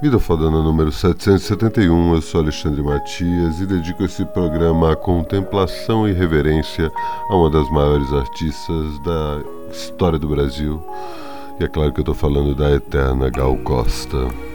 Vida Fodana número 771, eu sou Alexandre Matias e dedico esse programa à contemplação e reverência a uma das maiores artistas da história do Brasil. E é claro que eu estou falando da eterna Gal Costa.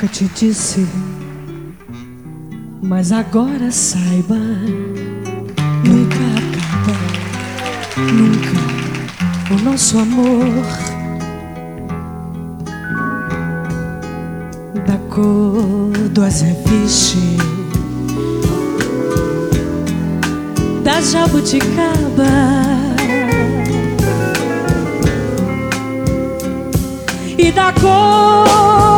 Nunca te disse, mas agora saiba, nunca acaba, nunca o nosso amor. Da cor do azeviche, da jabuticaba. E da cor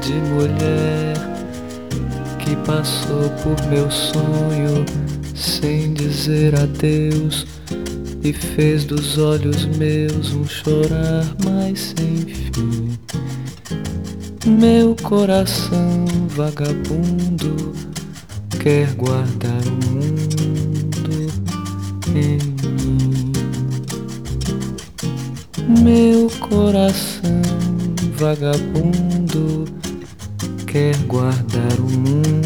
de mulher que passou por meu sonho sem dizer adeus e fez dos olhos meus um chorar mais sem fim. Meu coração vagabundo quer guardar o mundo em mim. Meu coração vagabundo quer guardar o mundo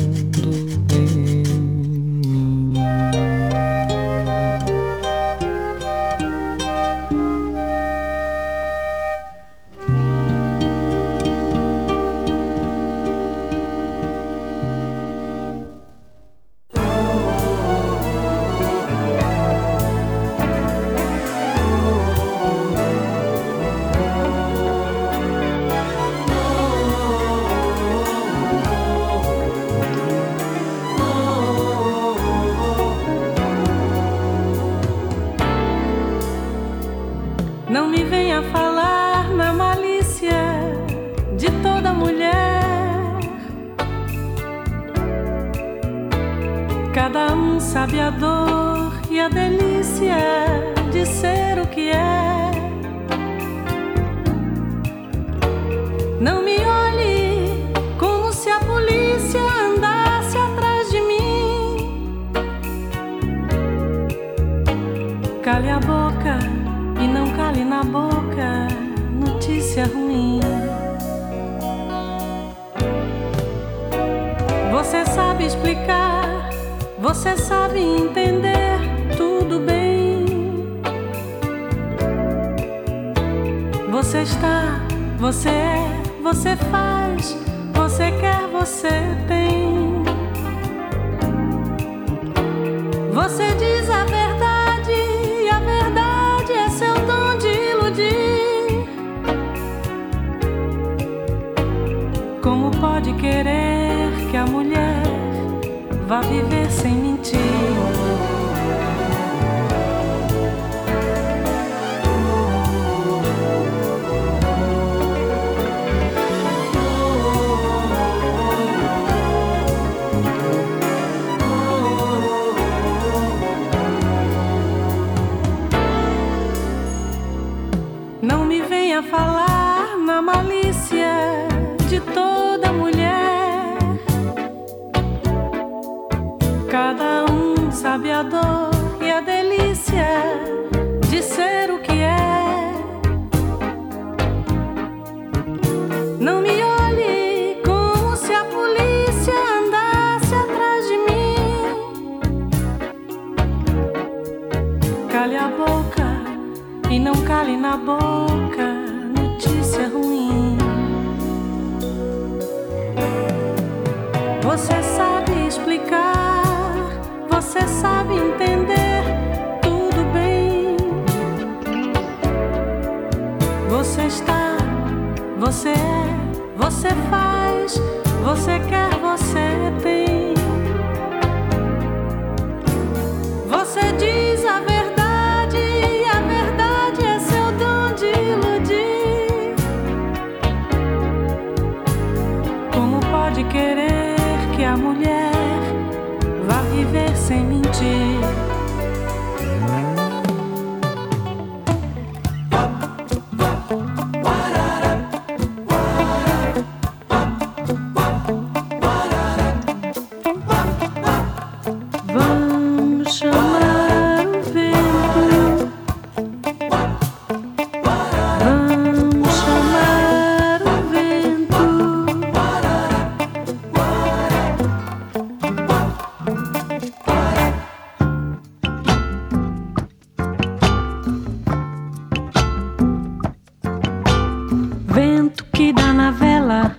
vela,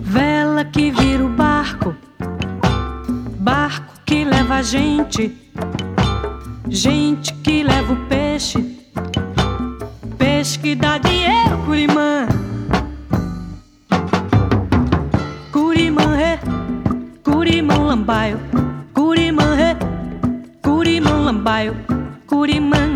vela que vira o barco, barco que leva a gente, gente que leva o peixe, peixe que dá dinheiro, curimã. Curimã, é, curimã, lambaio, curimã, é, curimã, lambaio, curimã,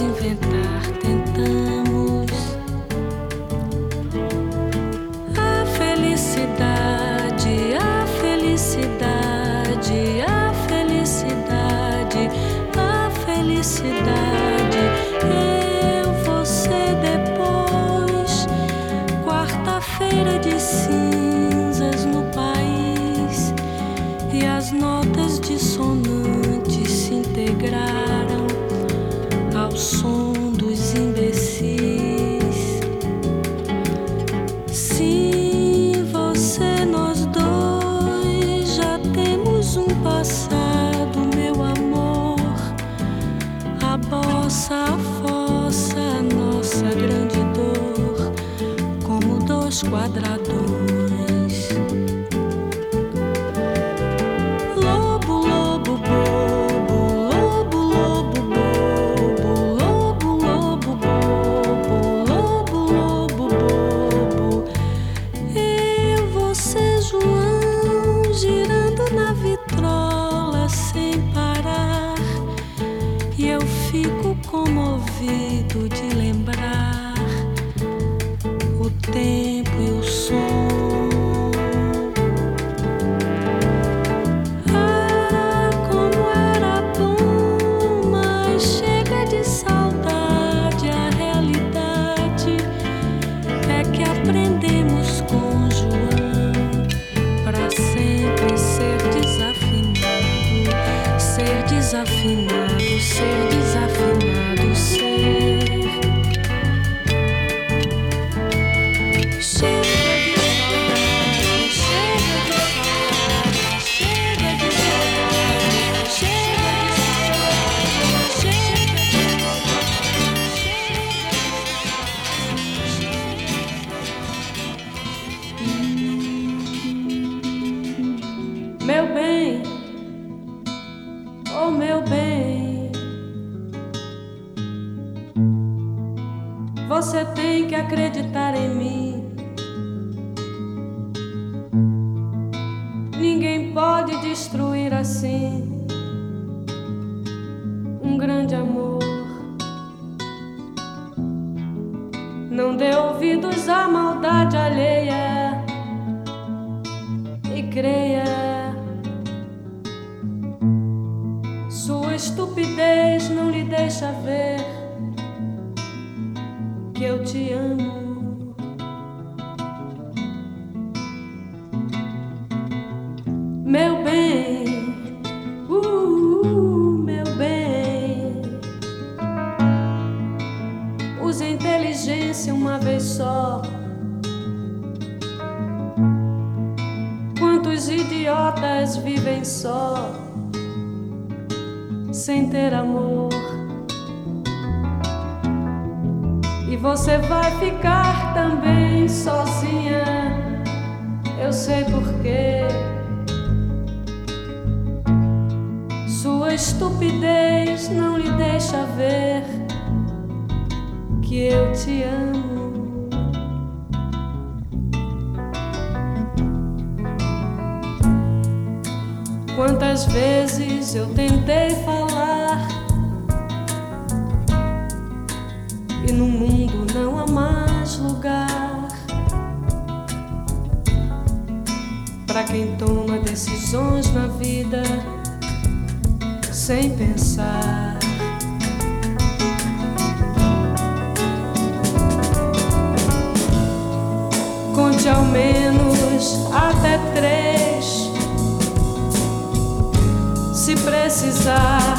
ser se precisar,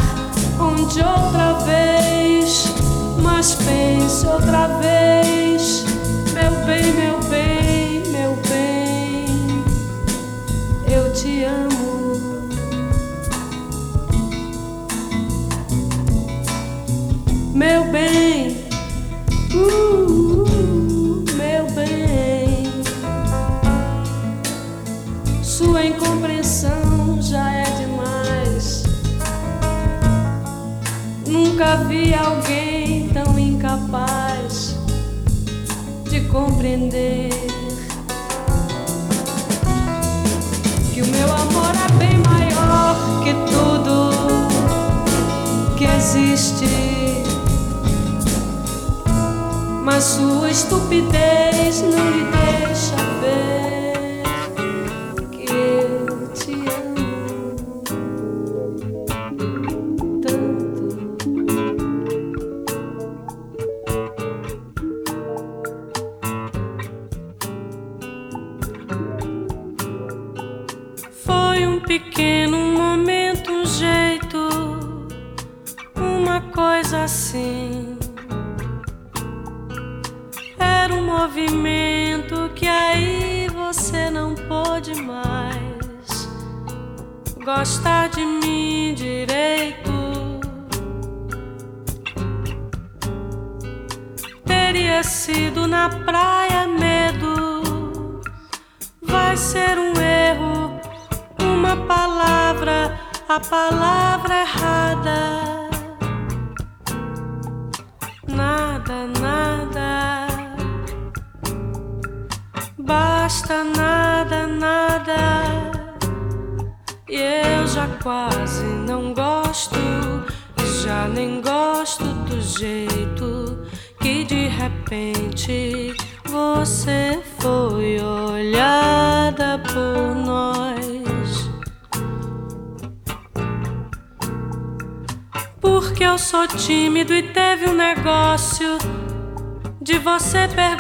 onde outra vez, mas pense outra vez, meu bem, meu compreender que o meu amor é bem maior que tudo que existe. Mas sua estupidez não lhe dá.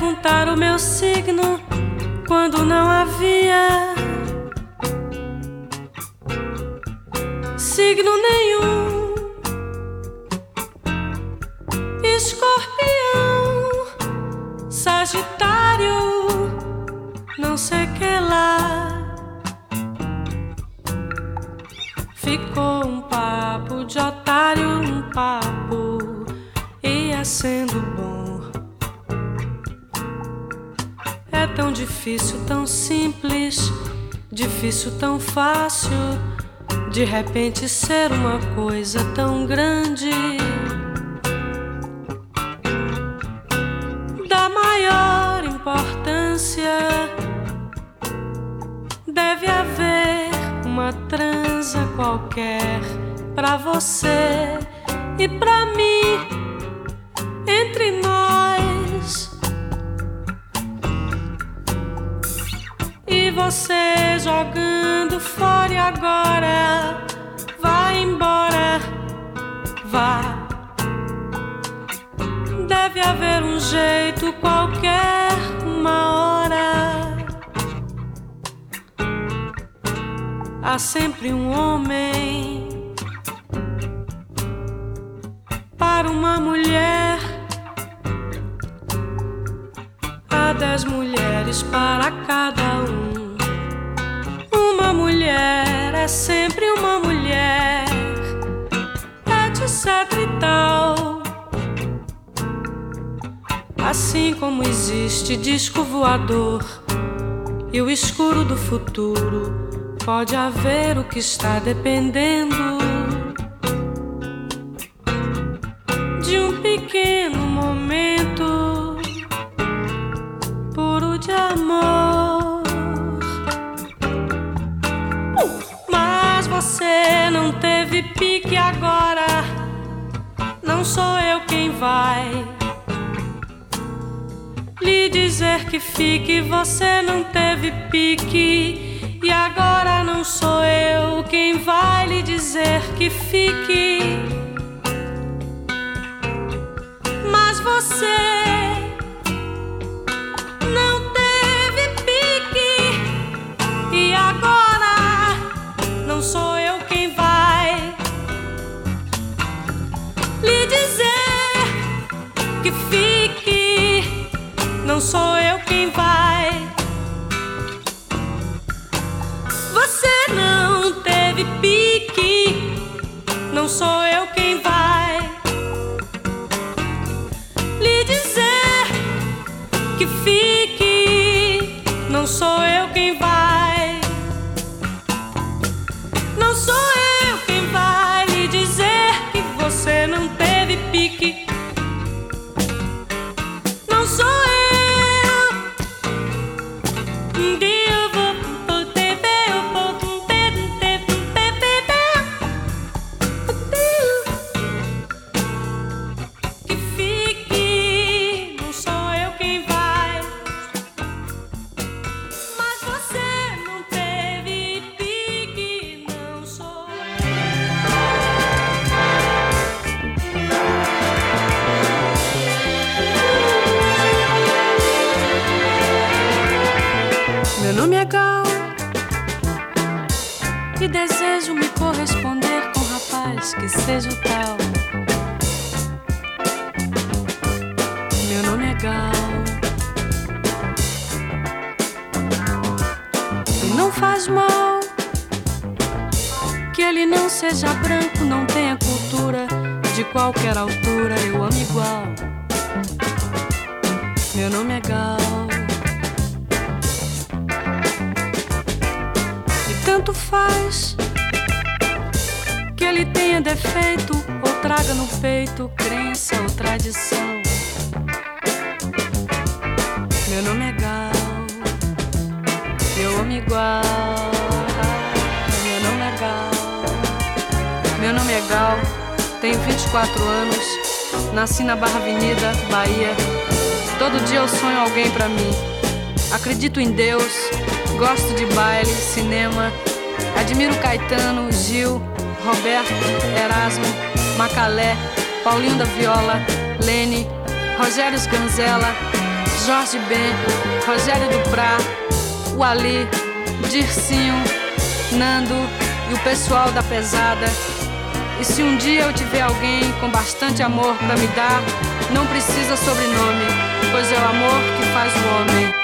perguntar o meu signo. fácil de repente ser uma coisa tão grande. Da maior importância deve haver uma transa qualquer para você e o escuro do futuro. Pode haver o que está dependendo. dizer que fique, você não teve pique. E agora não sou eu quem vai lhe dizer que fique. Mas você na Barra Avenida, Bahia. Todo dia eu sonho alguém para mim. Acredito em Deus, gosto de baile, cinema. Admiro Caetano, Gil, Roberto, Erasmo, Macalé, Paulinho da Viola, Lene, Rogério Sganzella, Jorge Ben, Rogério do o Ali, Dircinho, Nando e o pessoal da pesada e se um dia eu tiver alguém com bastante amor para me dar, não precisa sobrenome, pois é o amor que faz o homem.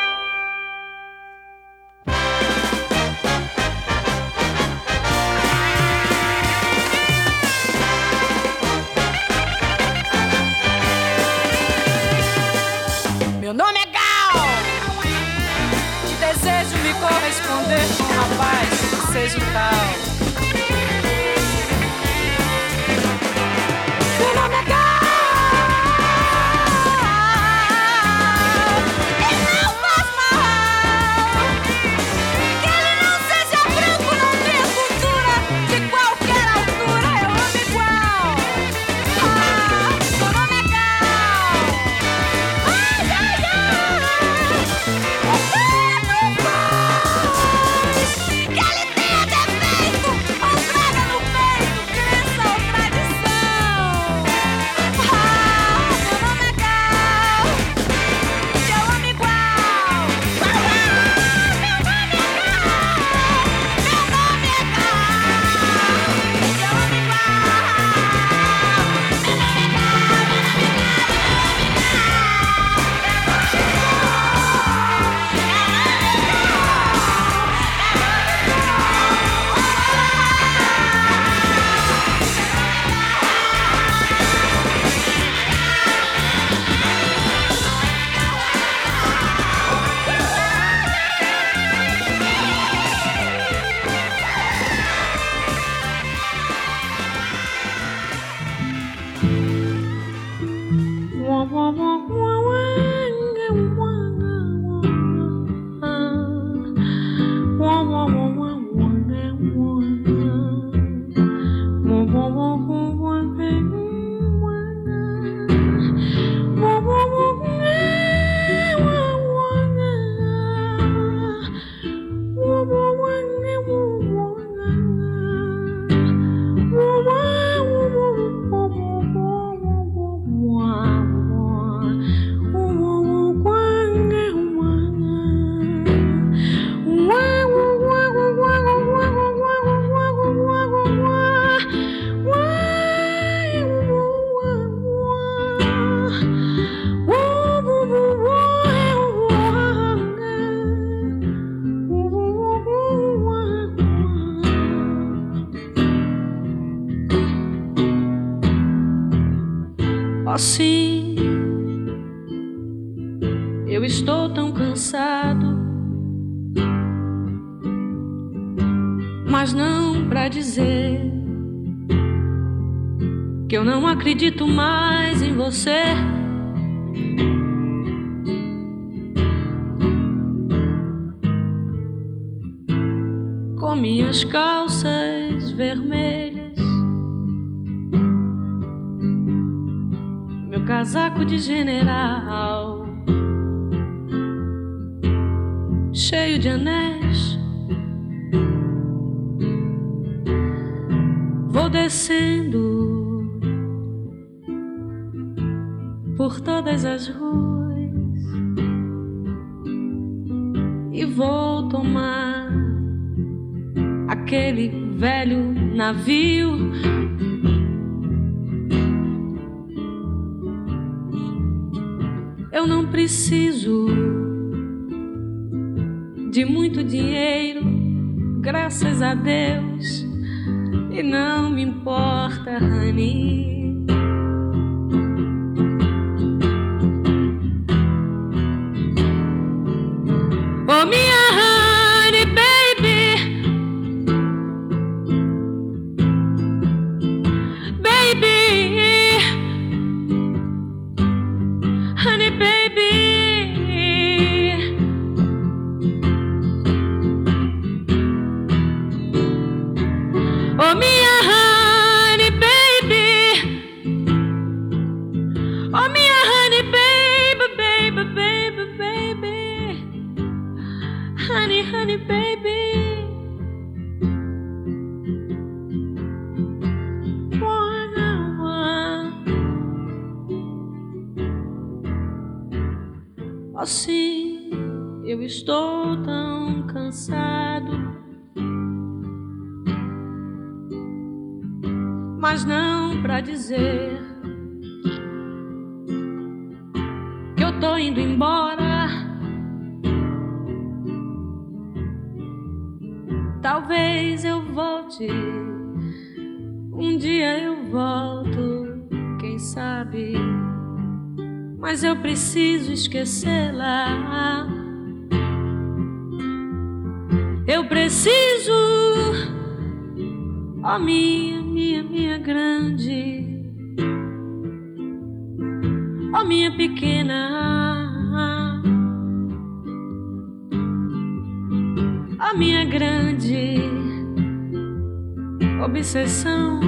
de general, cheio de anéis. Vou descendo por todas as ruas e vou tomar aquele velho navio preciso de muito dinheiro, graças a Deus, e não me importa, honey. mas não pra dizer que eu tô indo embora. Talvez eu volte, um dia eu volto, quem sabe. Mas eu preciso esquecê-la. Eu preciso, oh minha minha, minha grande, oh minha pequena, oh minha grande obsessão.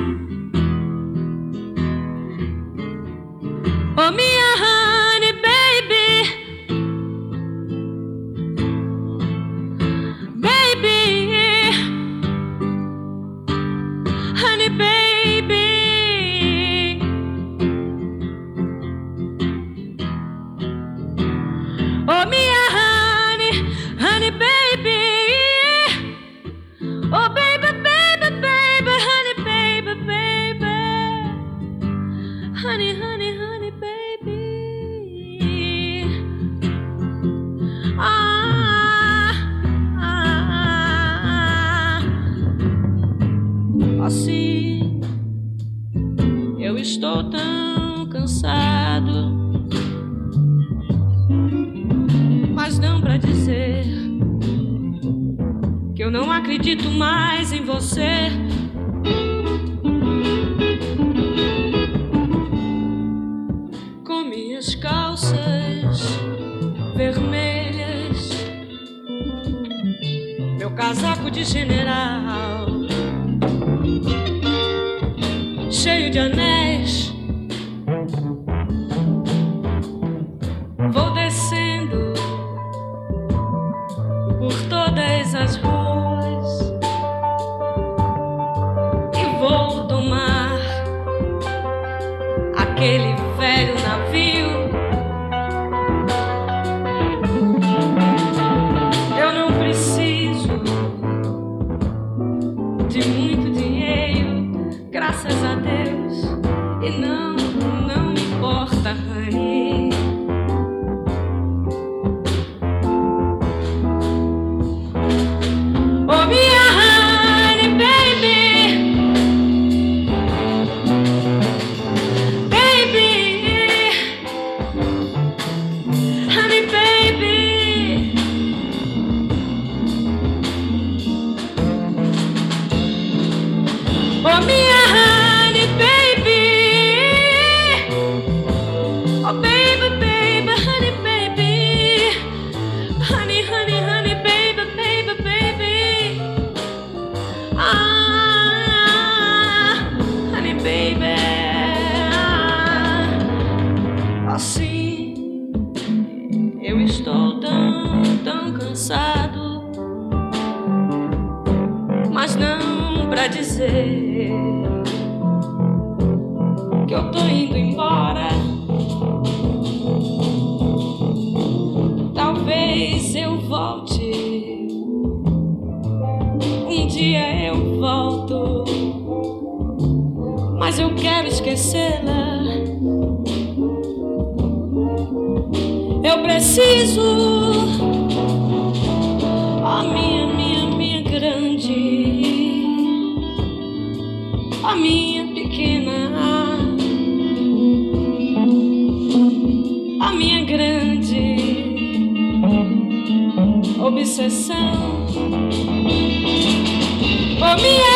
Obsessão, oh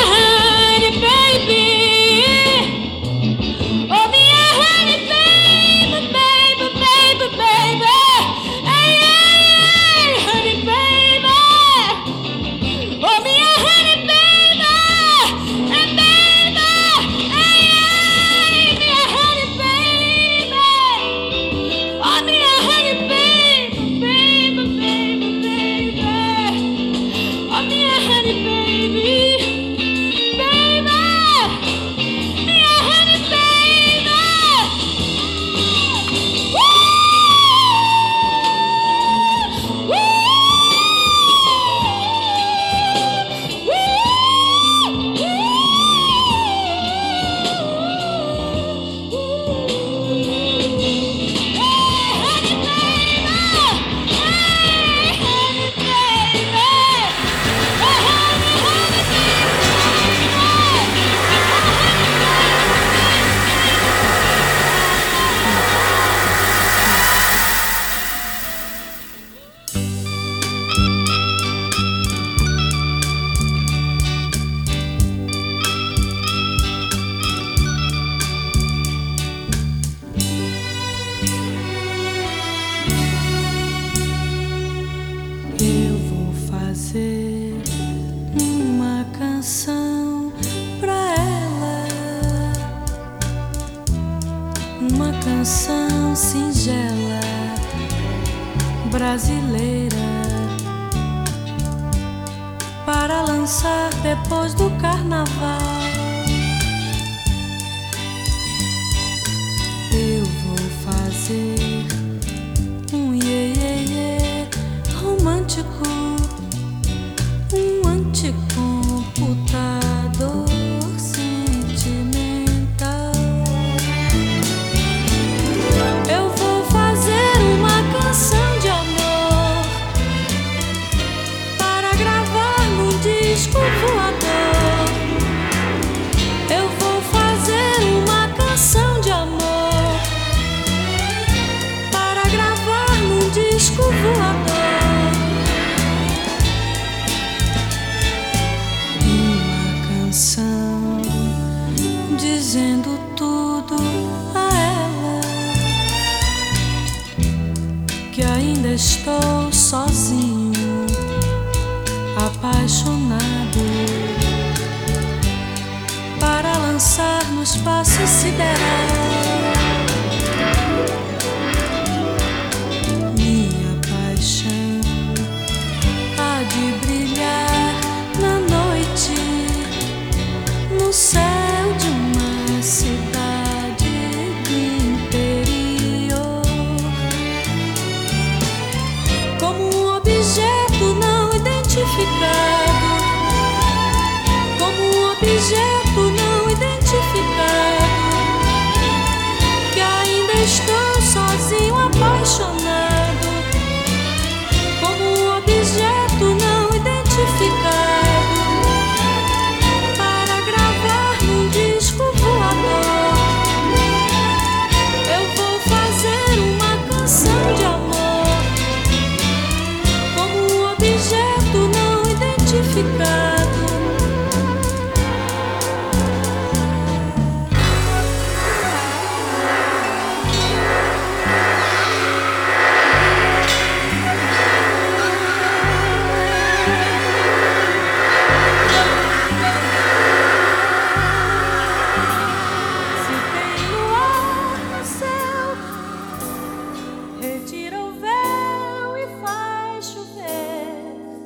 retira o véu e faz chover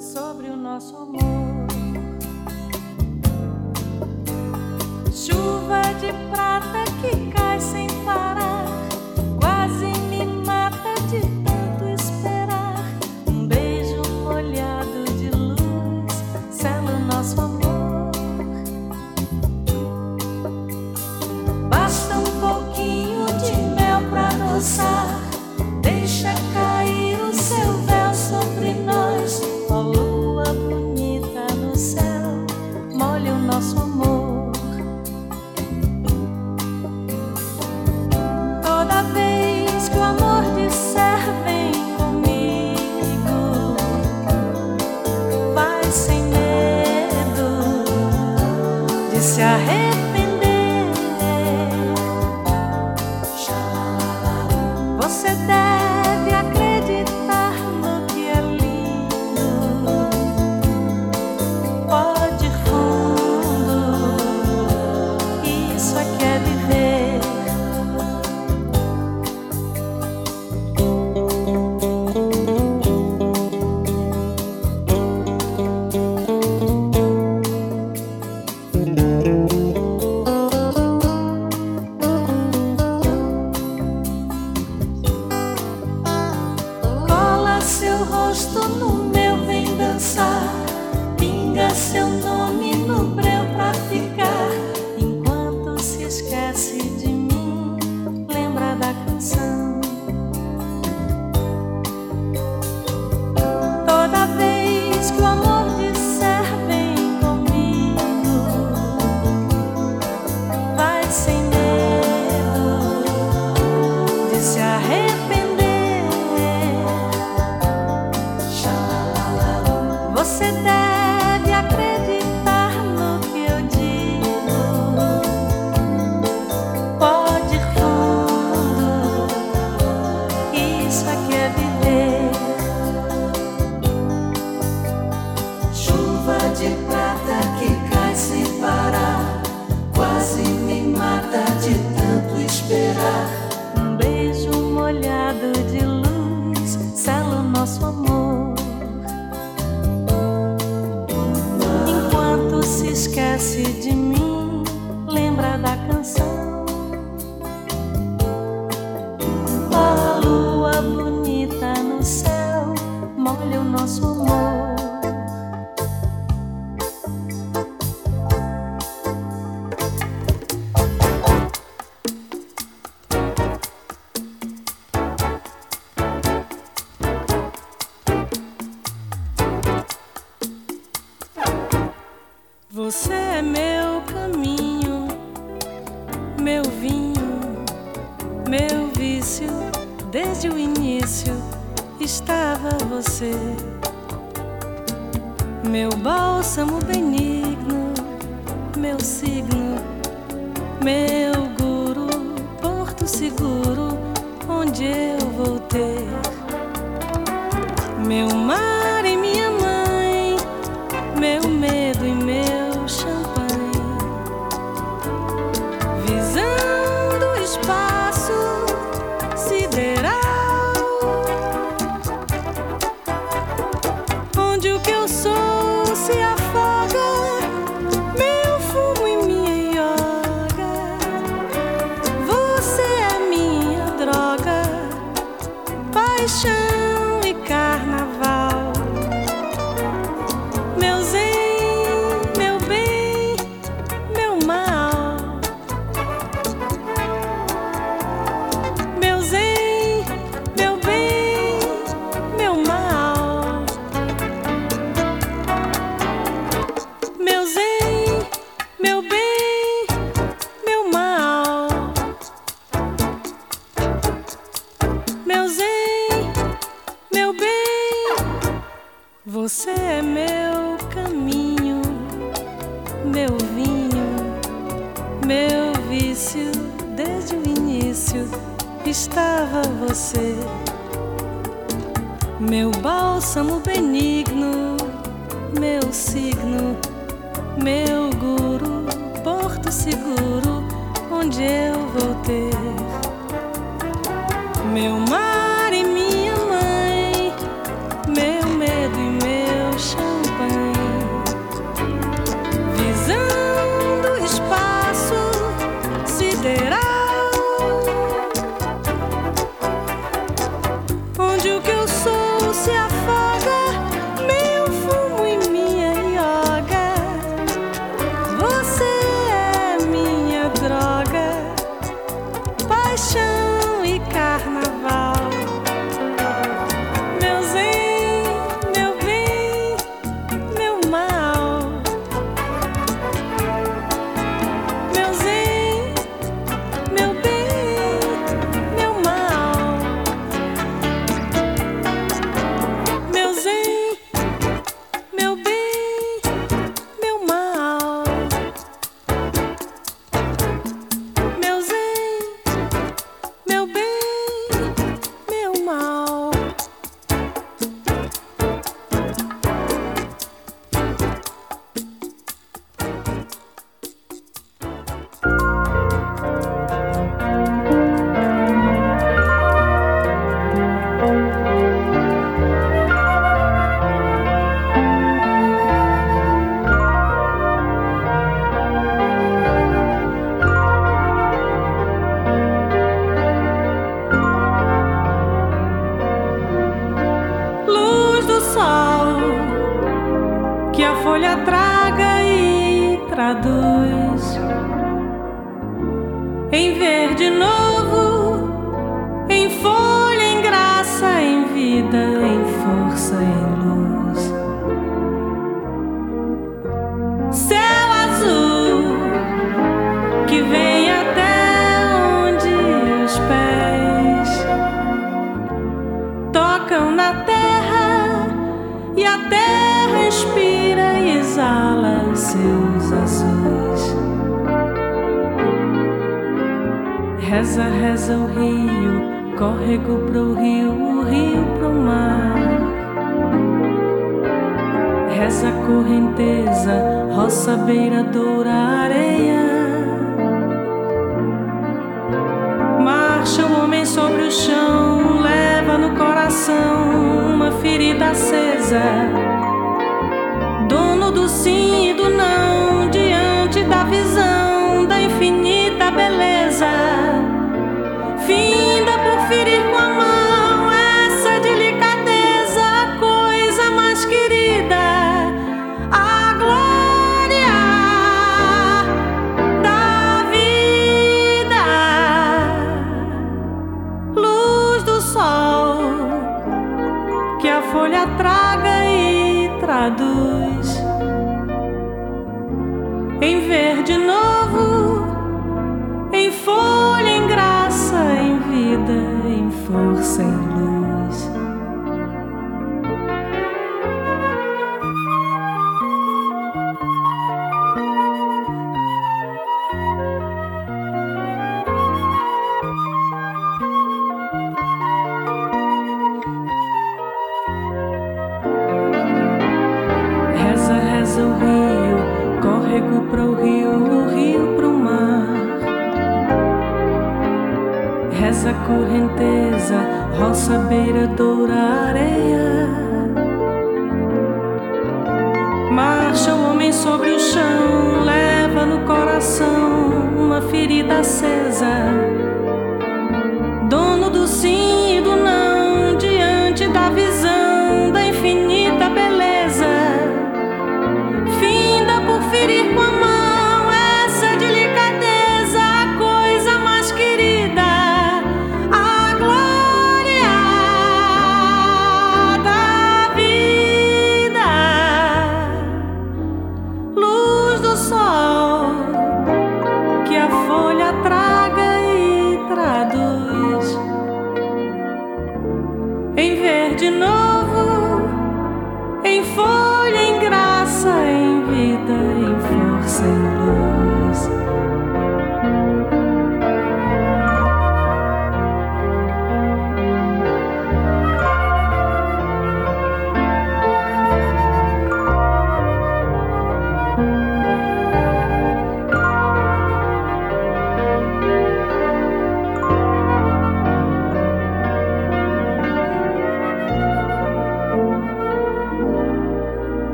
sobre o nosso amor.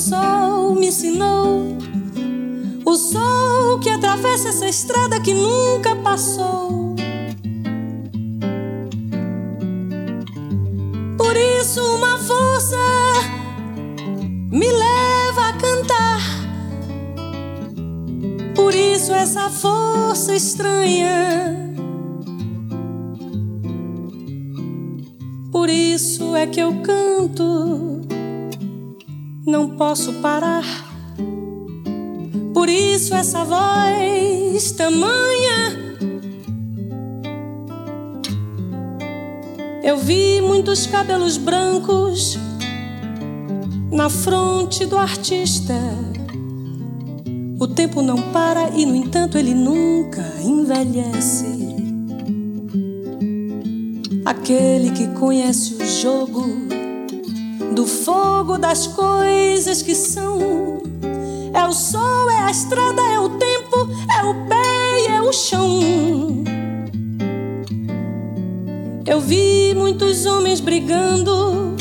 so posso parar. Por isso essa voz tamanha. Eu vi muitos cabelos brancos na fronte do artista o tempo não para e, no entanto, ele nunca envelhece. Aquele que conhece o jogo fogo das coisas que são. É o sol, é a estrada, é o tempo, é o pé e é o chão. Eu vi muitos homens brigando,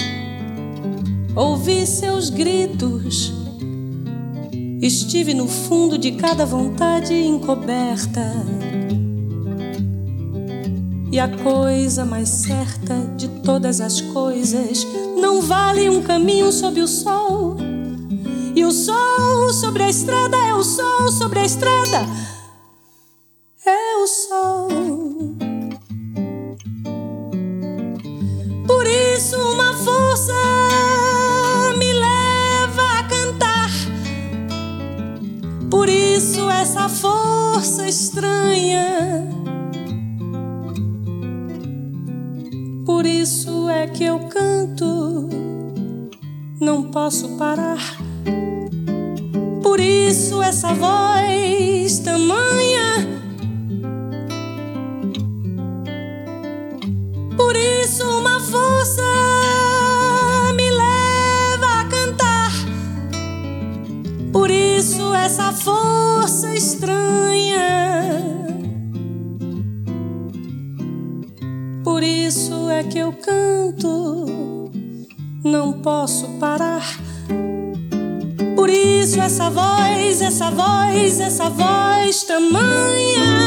ouvi seus gritos Estive no fundo de cada vontade encoberta. E a coisa mais certa de todas as coisas não vale um caminho sob o sol. E o sol sobre a estrada é o sol sobre a estrada. É o sol. Por isso, uma força Por isso essa força estranha. Por isso é que eu posso parar. Por isso essa voz tamanha. Por isso uma força isso essa força estranha. Posso parar. Por isso essa voz, essa voz, essa voz tamanha.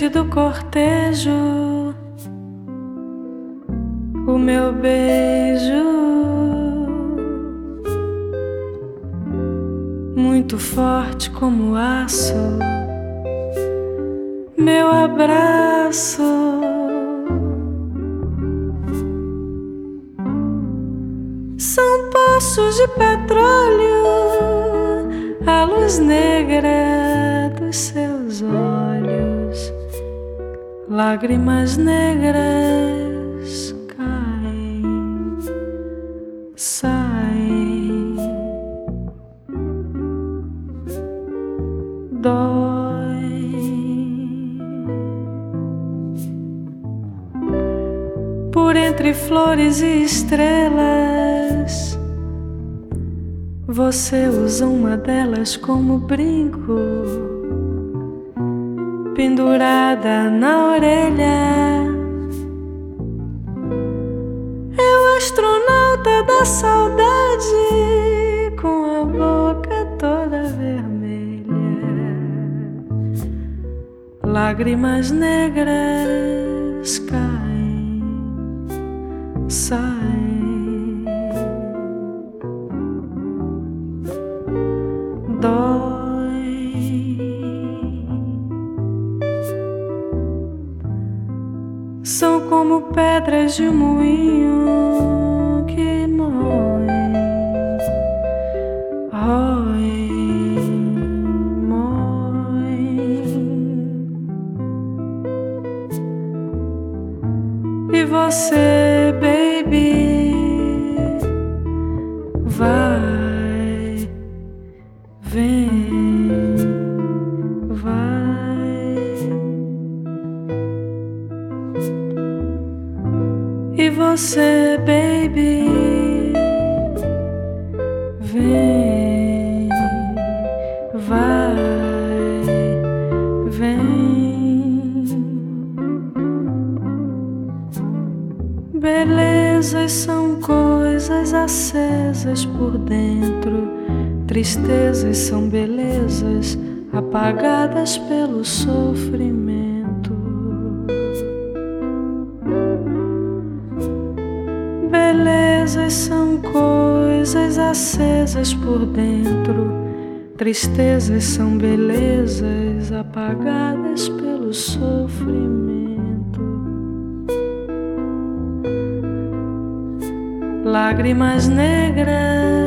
Frente do cortejo, o meu beijo muito forte como aço, meu abraço. São poços de petróleo, a luz negra dos seus olhos, lágrimas negras caem, saem, dói. Por entre flores e estrelas, você usa uma delas como brinco pendurada na orelha. É o astronauta da saudade com a boca toda vermelha, lágrimas negras caem, saem. Dói. São como pedras de um moinho que moem, roem, moem. E você, baby, vai, você, baby, vem, vai, vem. Belezas são coisas acesas por dentro, tristezas são belezas apagadas pelo sofrimento. São coisas acesas por dentro, tristezas são belezas apagadas pelo sofrimento. Lágrimas negras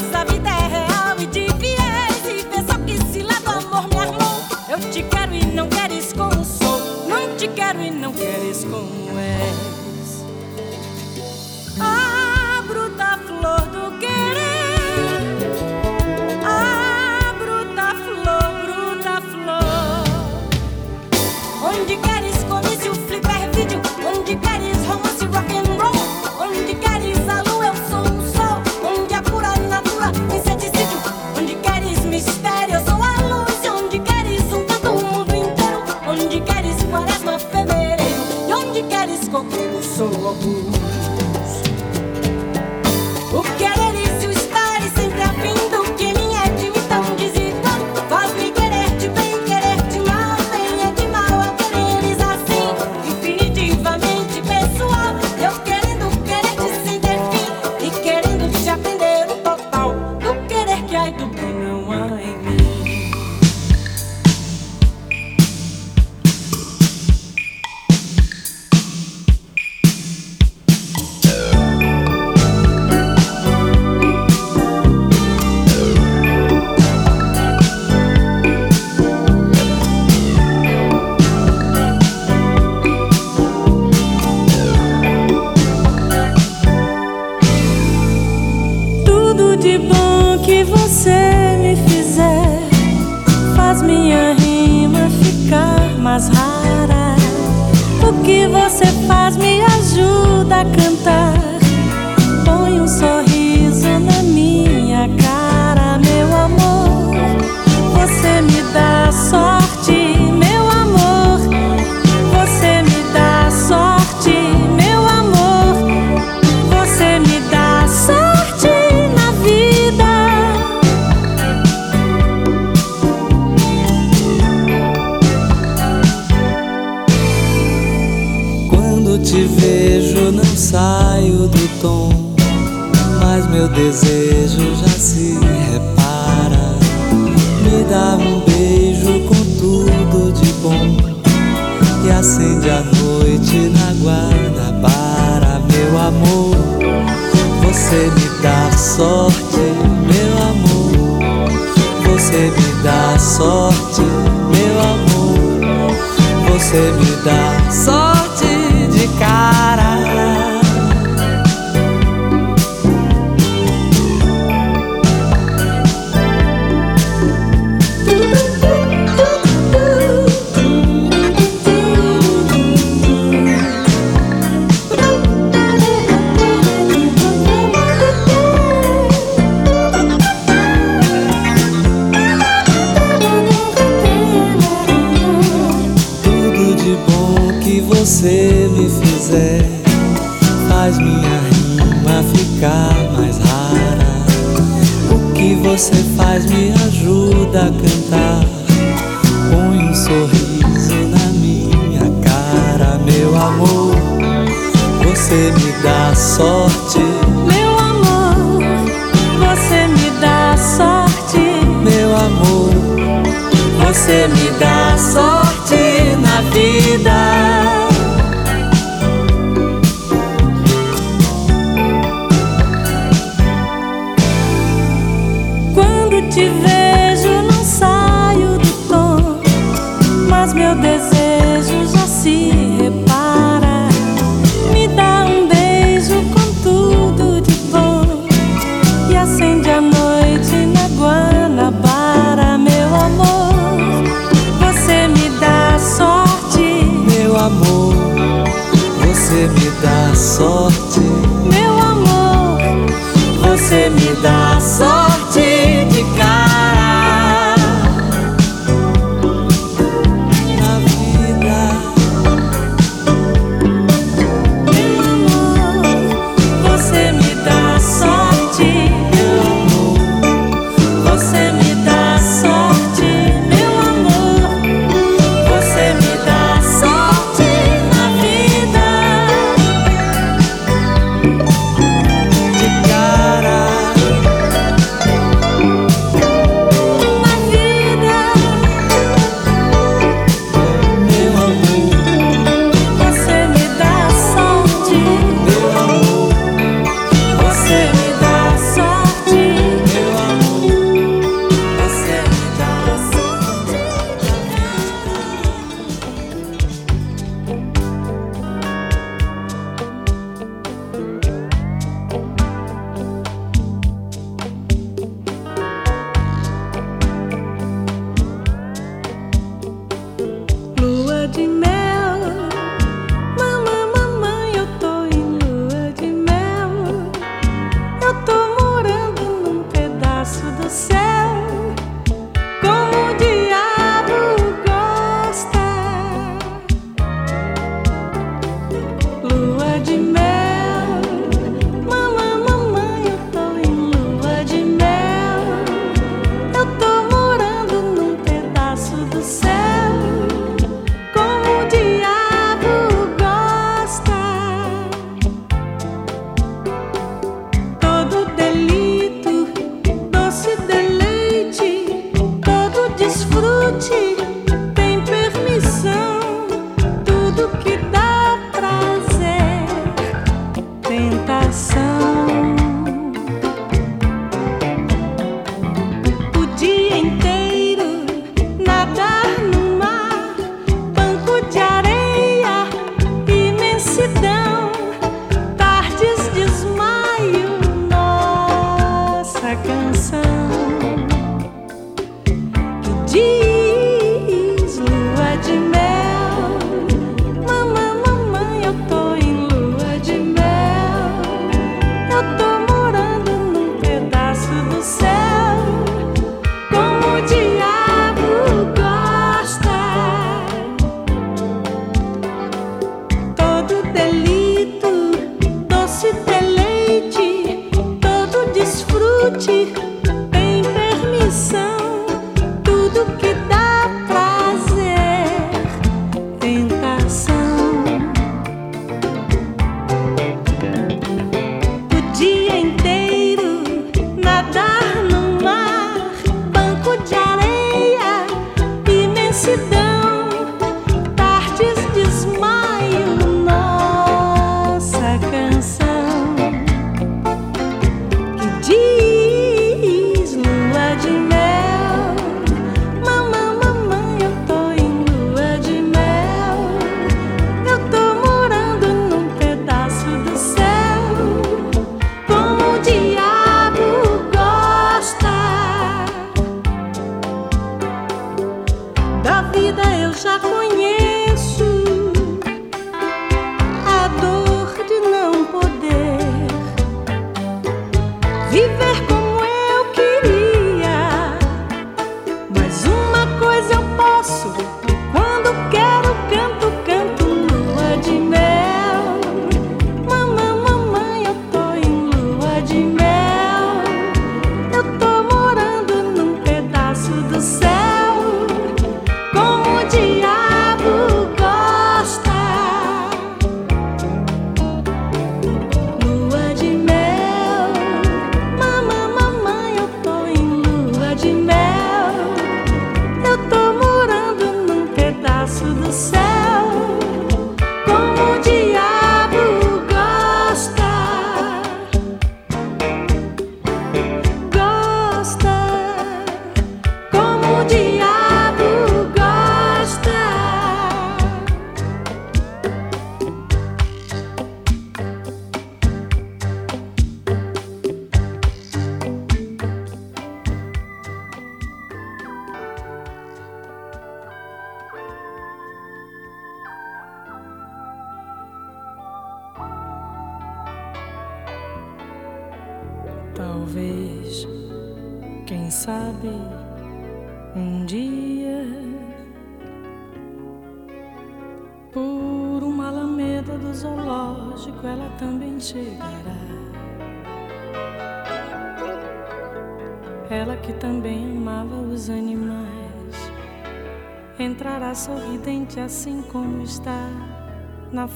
Você me sorte. Meu amor, você me dá sorte.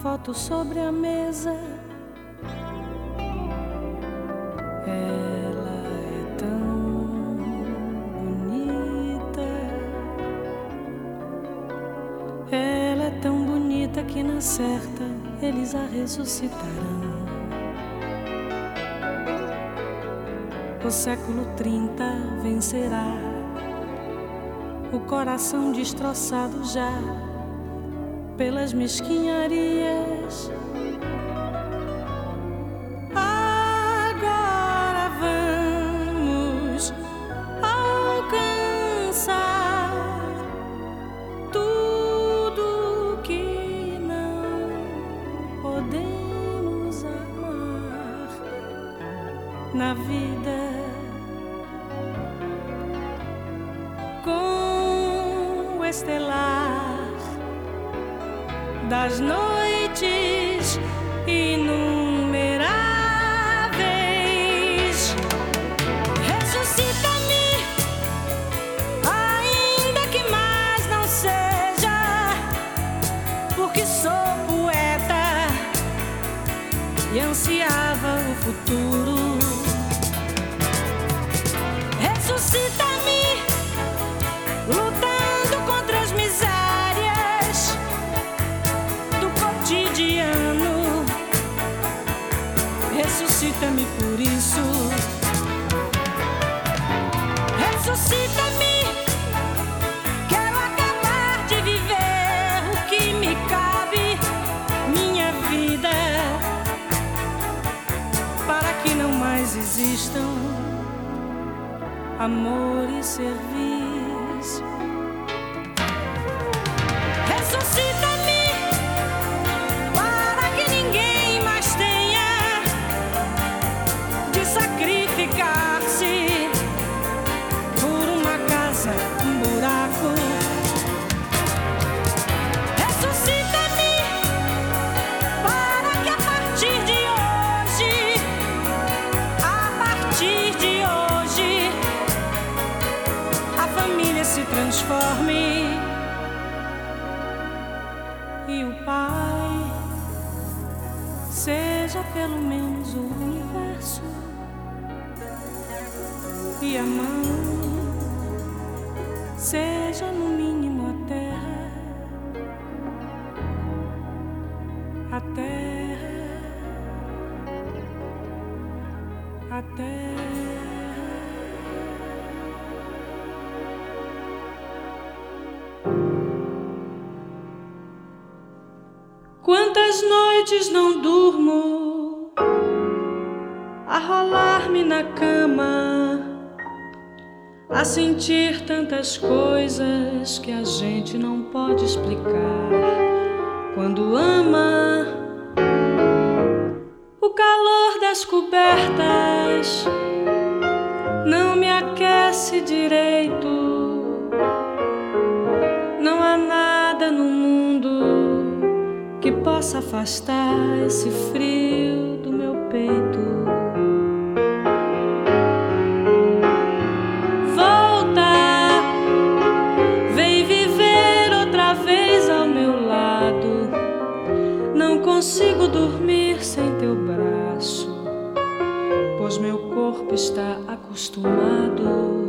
foto sobre a mesa. Ela é tão bonita. Ela é tão bonita que na certa eles a ressuscitarão. O século 30 vencerá. O coração destroçado já pelas mesquinharias. Muitas noites não durmo a rolar-me na cama, a sentir tantas coisas que a gente não pode explicar. Quando ama, o calor das cobertas não me aquece direito possa afastar esse frio do meu peito. consigo dormir sem teu braço, pois meu corpo está acostumado.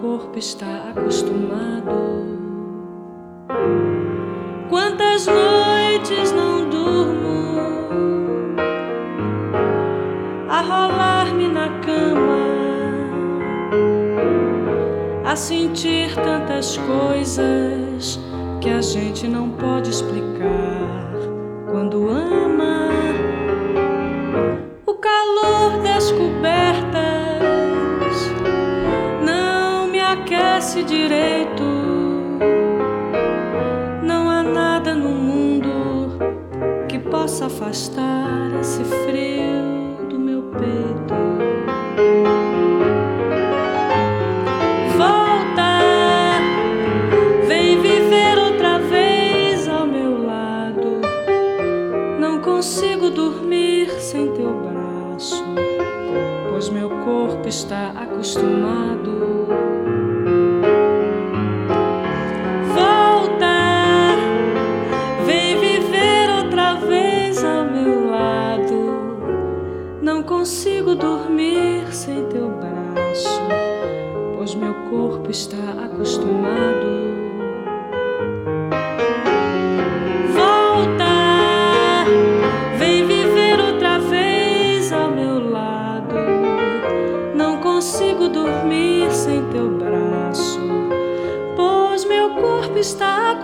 Corpo está acostumado. Quantas noites não a rolar-me na cama, a sentir tantas coisas que a gente não pode explicar quando. Afastar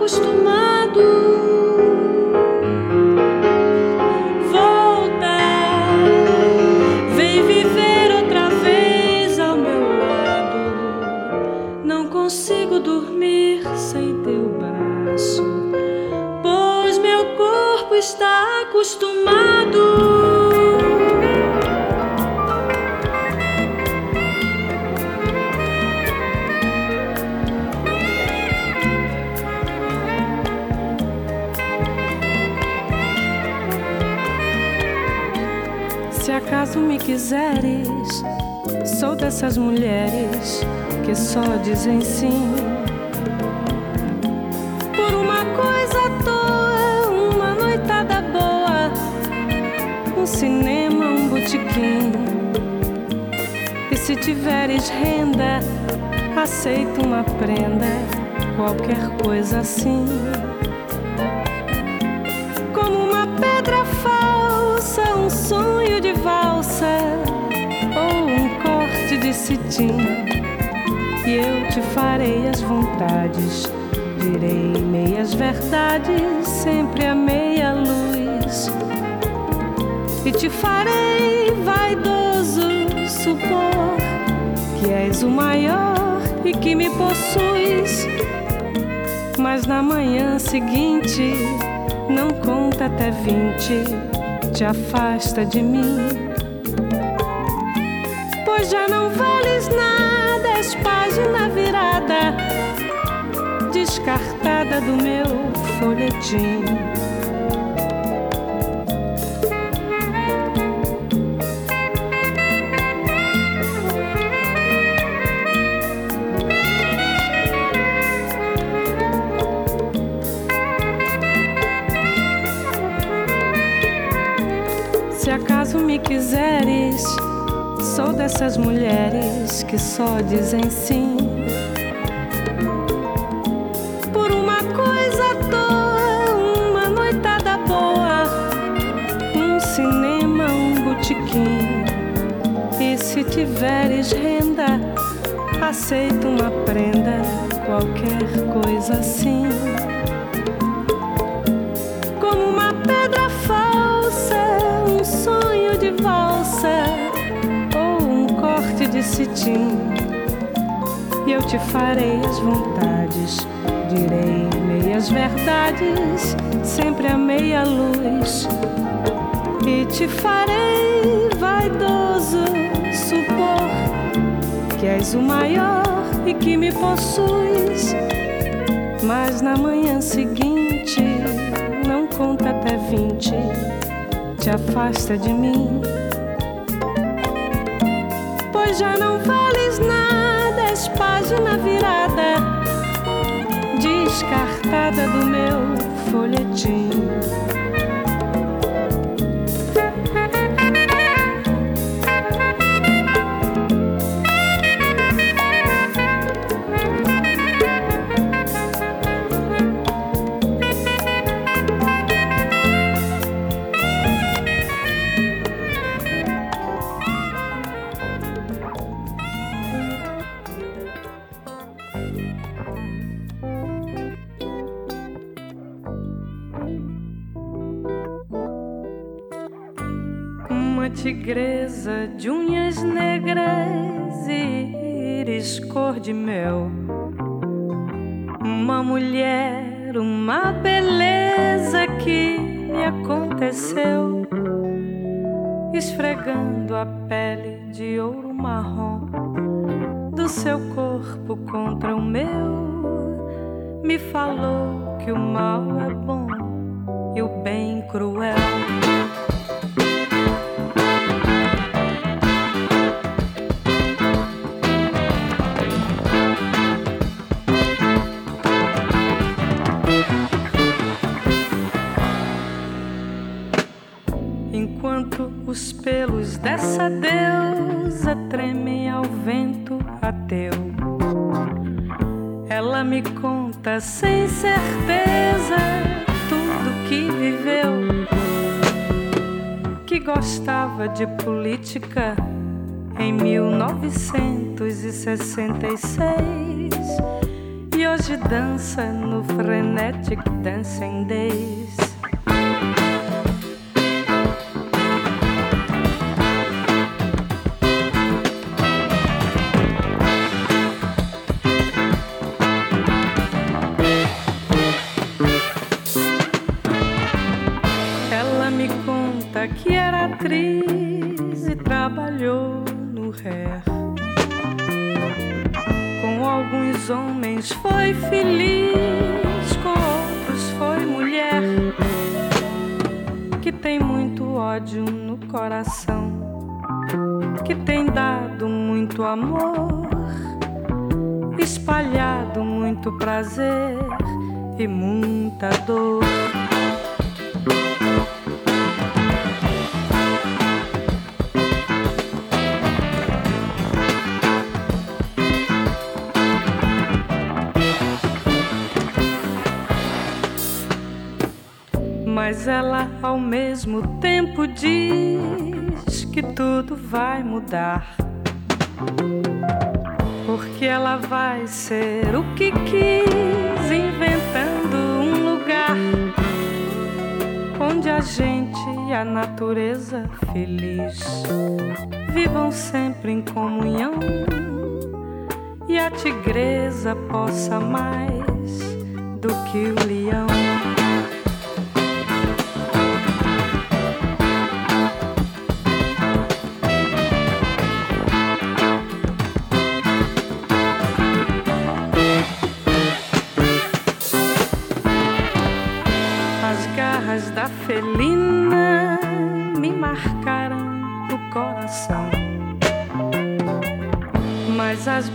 está Acaso me quiseres, sou dessas mulheres que só dizem sim cinema, um botequim. E se tiveres renda, aceita uma prenda, qualquer coisa assim. Cetim. E eu te farei as vontades, direi meias verdades, sempre a meia luz e te farei vaidoso supor que és o maior e que me possuis. Mas na manhã seguinte, não conta até vinte, te afasta de mim. Pois já não do meu folhetim. me quiseres, sou dessas mulheres que só dizem sim. Tiveres renda, aceito uma prenda, qualquer coisa assim. Como uma pedra falsa, um sonho de valsa ou um corte de cetim. E eu te farei as vontades, direi meias verdades, sempre a meia luz. E te farei vaidoso que és o maior e que me possuis. Mas na manhã seguinte, não conta até vinte, te afasta de mim. Pois já não vales nada, és página virada, descartada do meu folhetim. presente. Mulher. Que tem muito ódio no coração, que tem dado muito amor, espalhado muito prazer e muita dor. Mas ela ao mesmo tempo diz que tudo vai mudar. Porque ela vai ser o que quis, inventando um lugar onde a gente e a natureza feliz vivam sempre em comunhão e a tigresa possa mais do que o leão.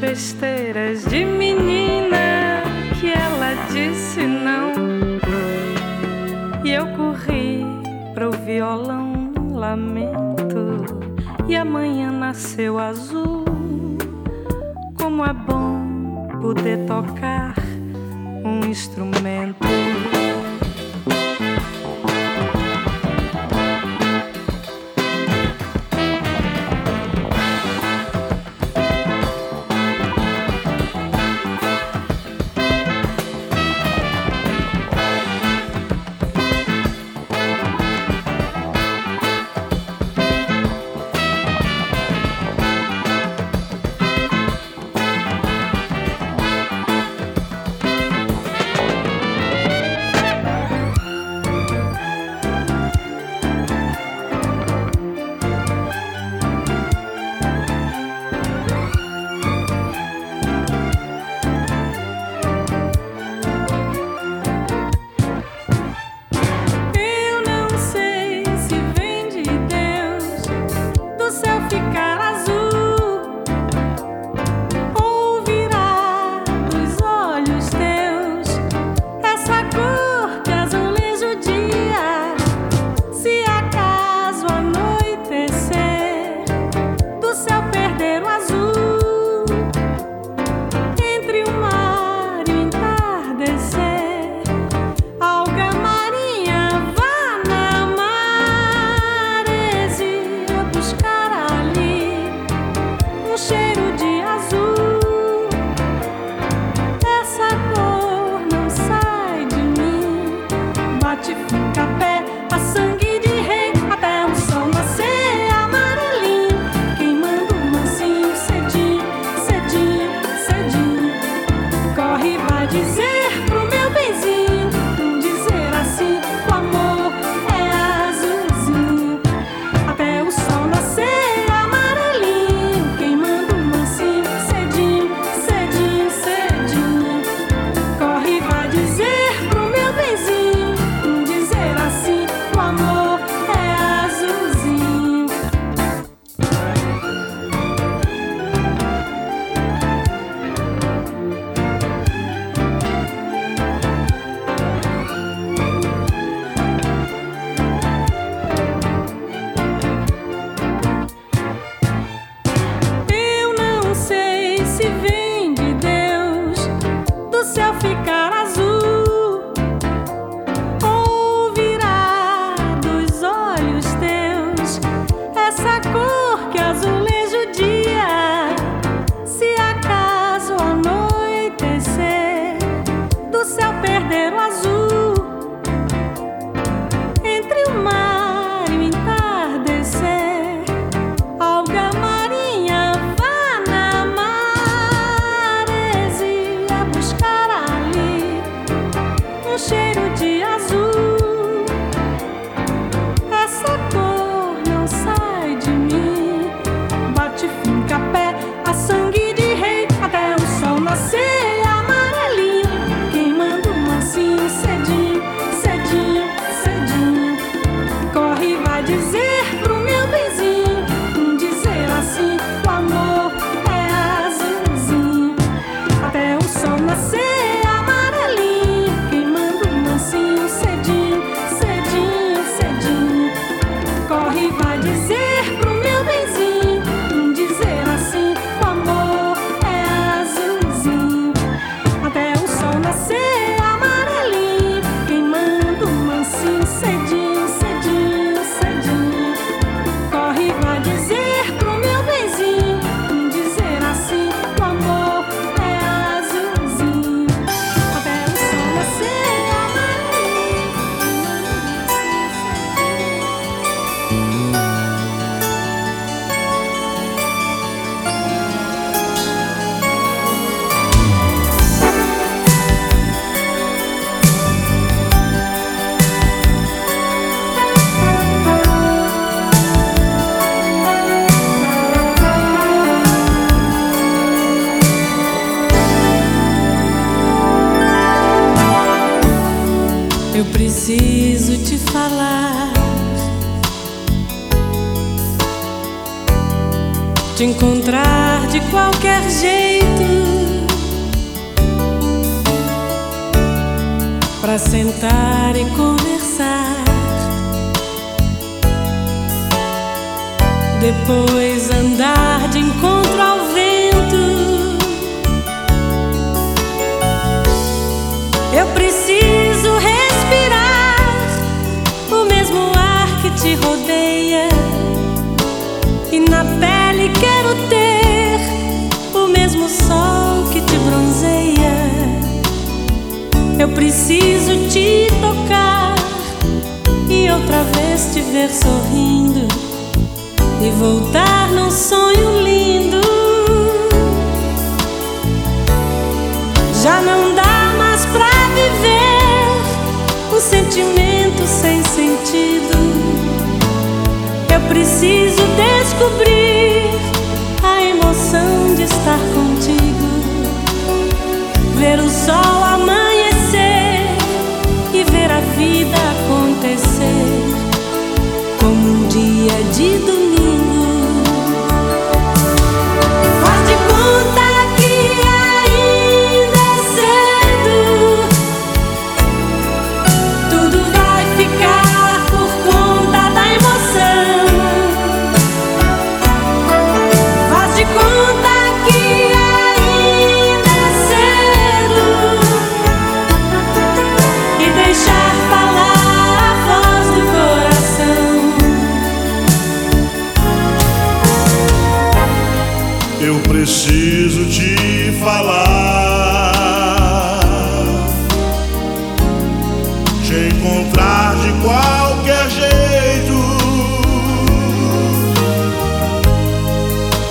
Besteiras de menina que ela disse não. E eu corri pro violão, lamento. E amanhã nasceu azul. Como é bom poder tocar um instrumento.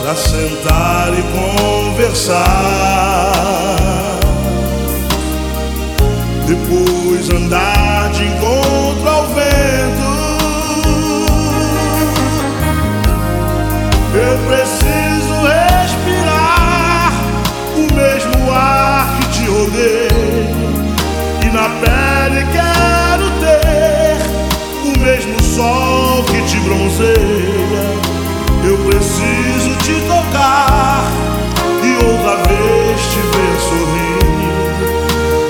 para sentar e conversar. Depois andar de encontro ao vento. Eu preciso respirar o mesmo ar que te rodeia e na pele quero ter o mesmo sol que te bronzeia. Eu preciso te tocar e outra vez te ver sorrir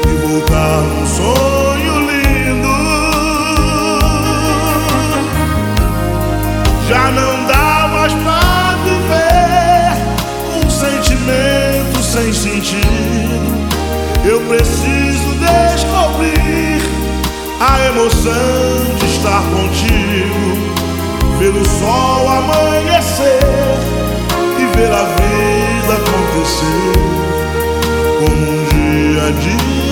e voltar num sonho lindo. Já não dá mais pra viver um sentimento sem sentir. Eu preciso descobrir a emoção de estar contigo, ver o sol amanhecer e ver a vida acontecer como um dia de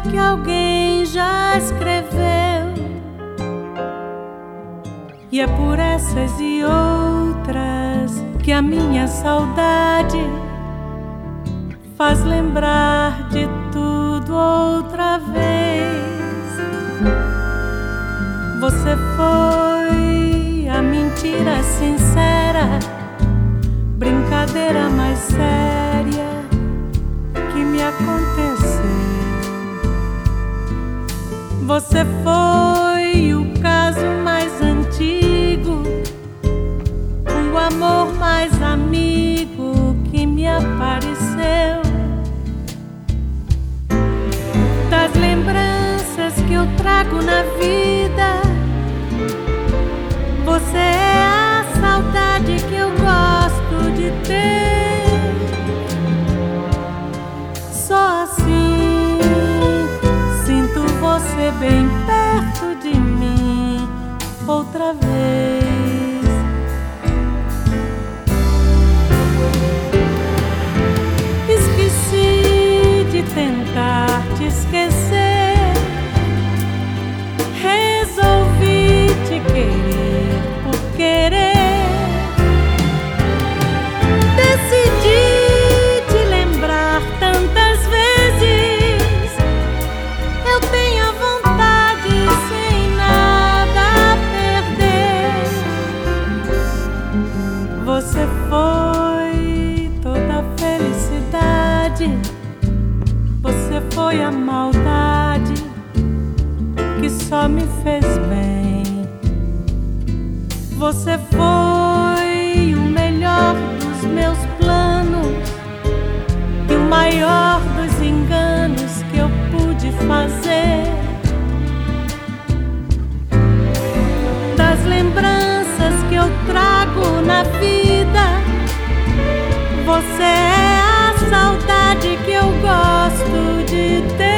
que alguém já escreveu. E é por essas e outras que a minha saudade faz lembrar de tudo outra vez. Você foi a mentira sincera, brincadeira mais séria que me aconteceu. Você foi o caso mais antigo, o amor mais amigo que me apareceu. Das lembranças que eu trago na vida, você é a saudade que eu gosto de ter. bem perto de mim outra vez. Esqueci de tentar. fez bem. Você foi o melhor dos meus planos e o maior dos enganos que eu pude fazer. Das lembranças que eu trago na vida, você é a saudade que eu gosto de ter.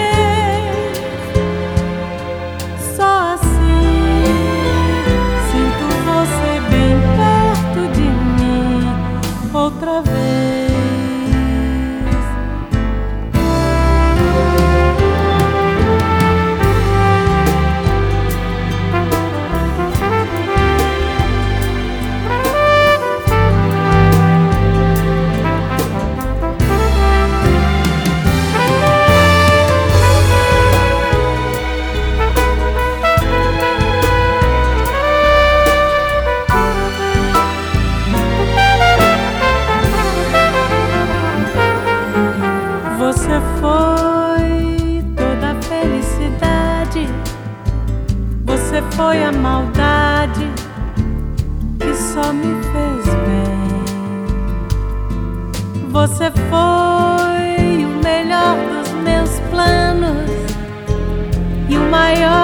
Você foi o melhor dos meus planos e o maior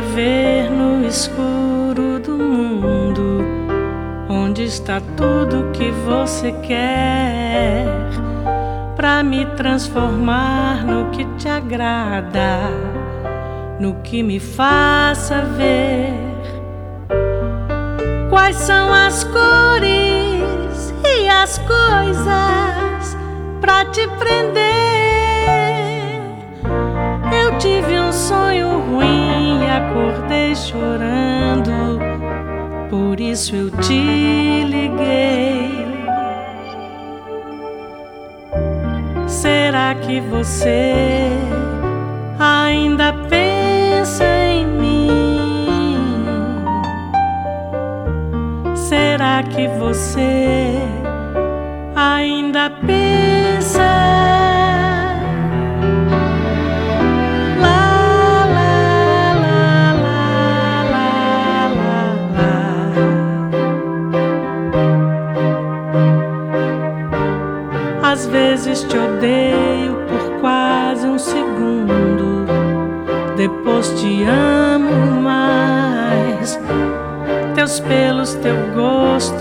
ver no escuro do mundo onde está tudo que você quer para me transformar no que te agrada, no que me faça ver quais são as cores e as coisas para te prender. Eu tive um sonho ruim acordei chorando. Por isso eu te liguei. Será que você ainda pensa em mim? Será que você pelos, teu gosto,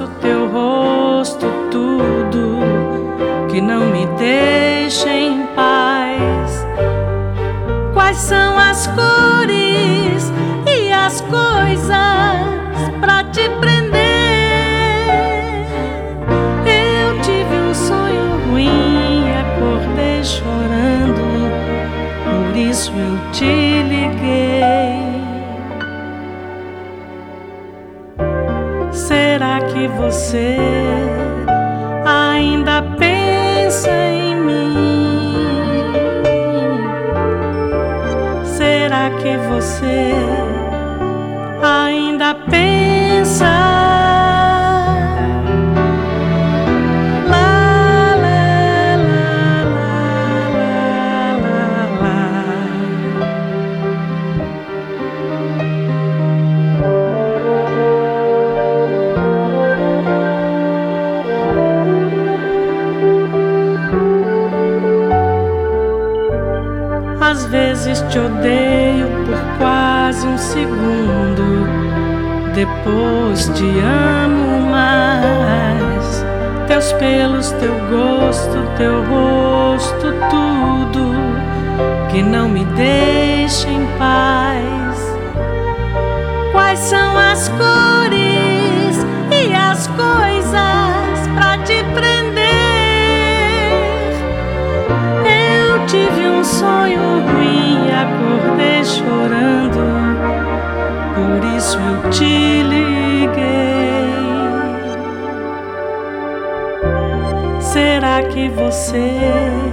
você depois te amo mais. Teus pelos, teu gosto, teu rosto, tudo que não me deixa em paz. Quais são as cores e as coisas pra te prender? Eu tive um sonho ruim acordei chorando por isso eu te que você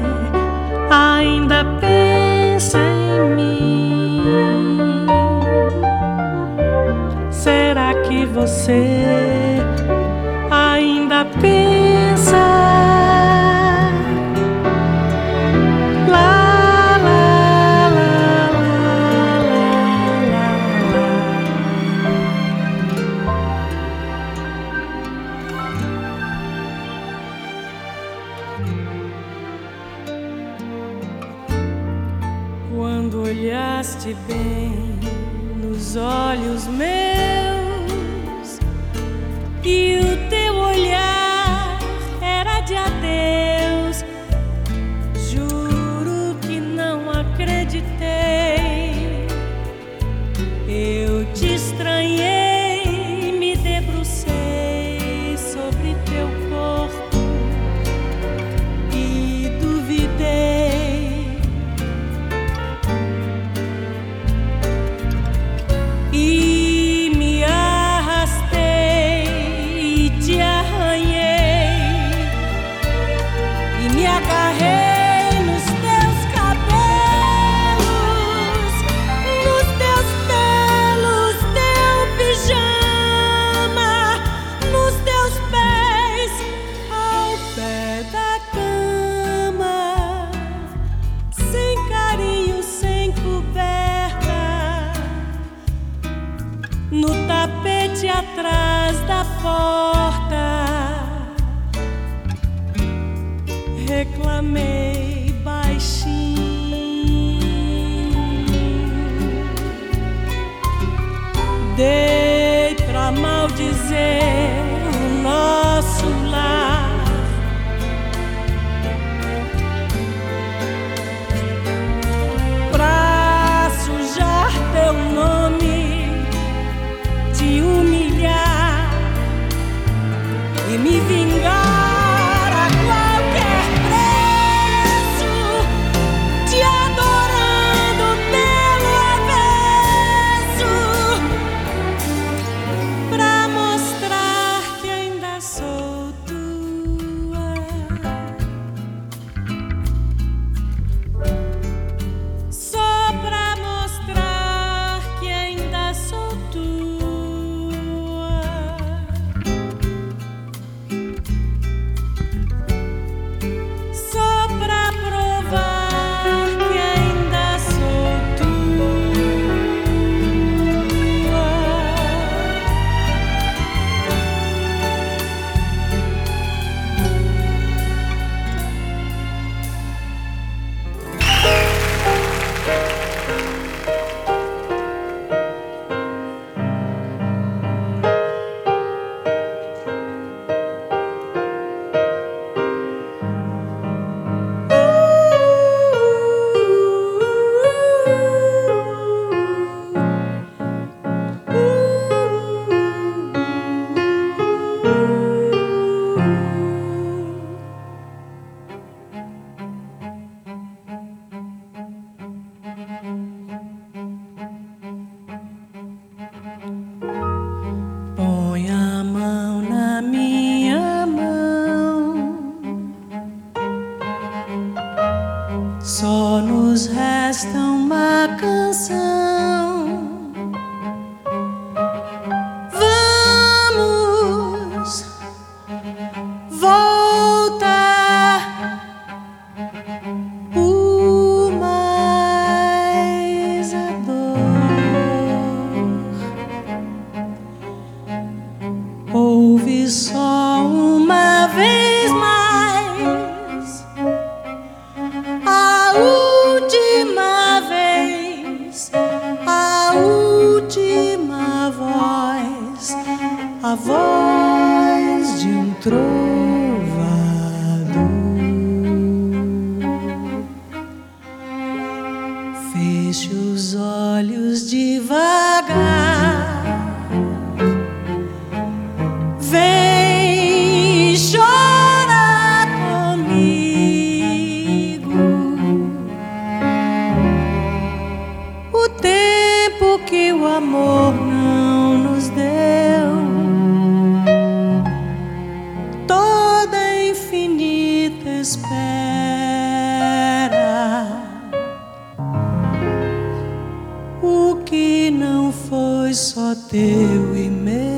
Eu sou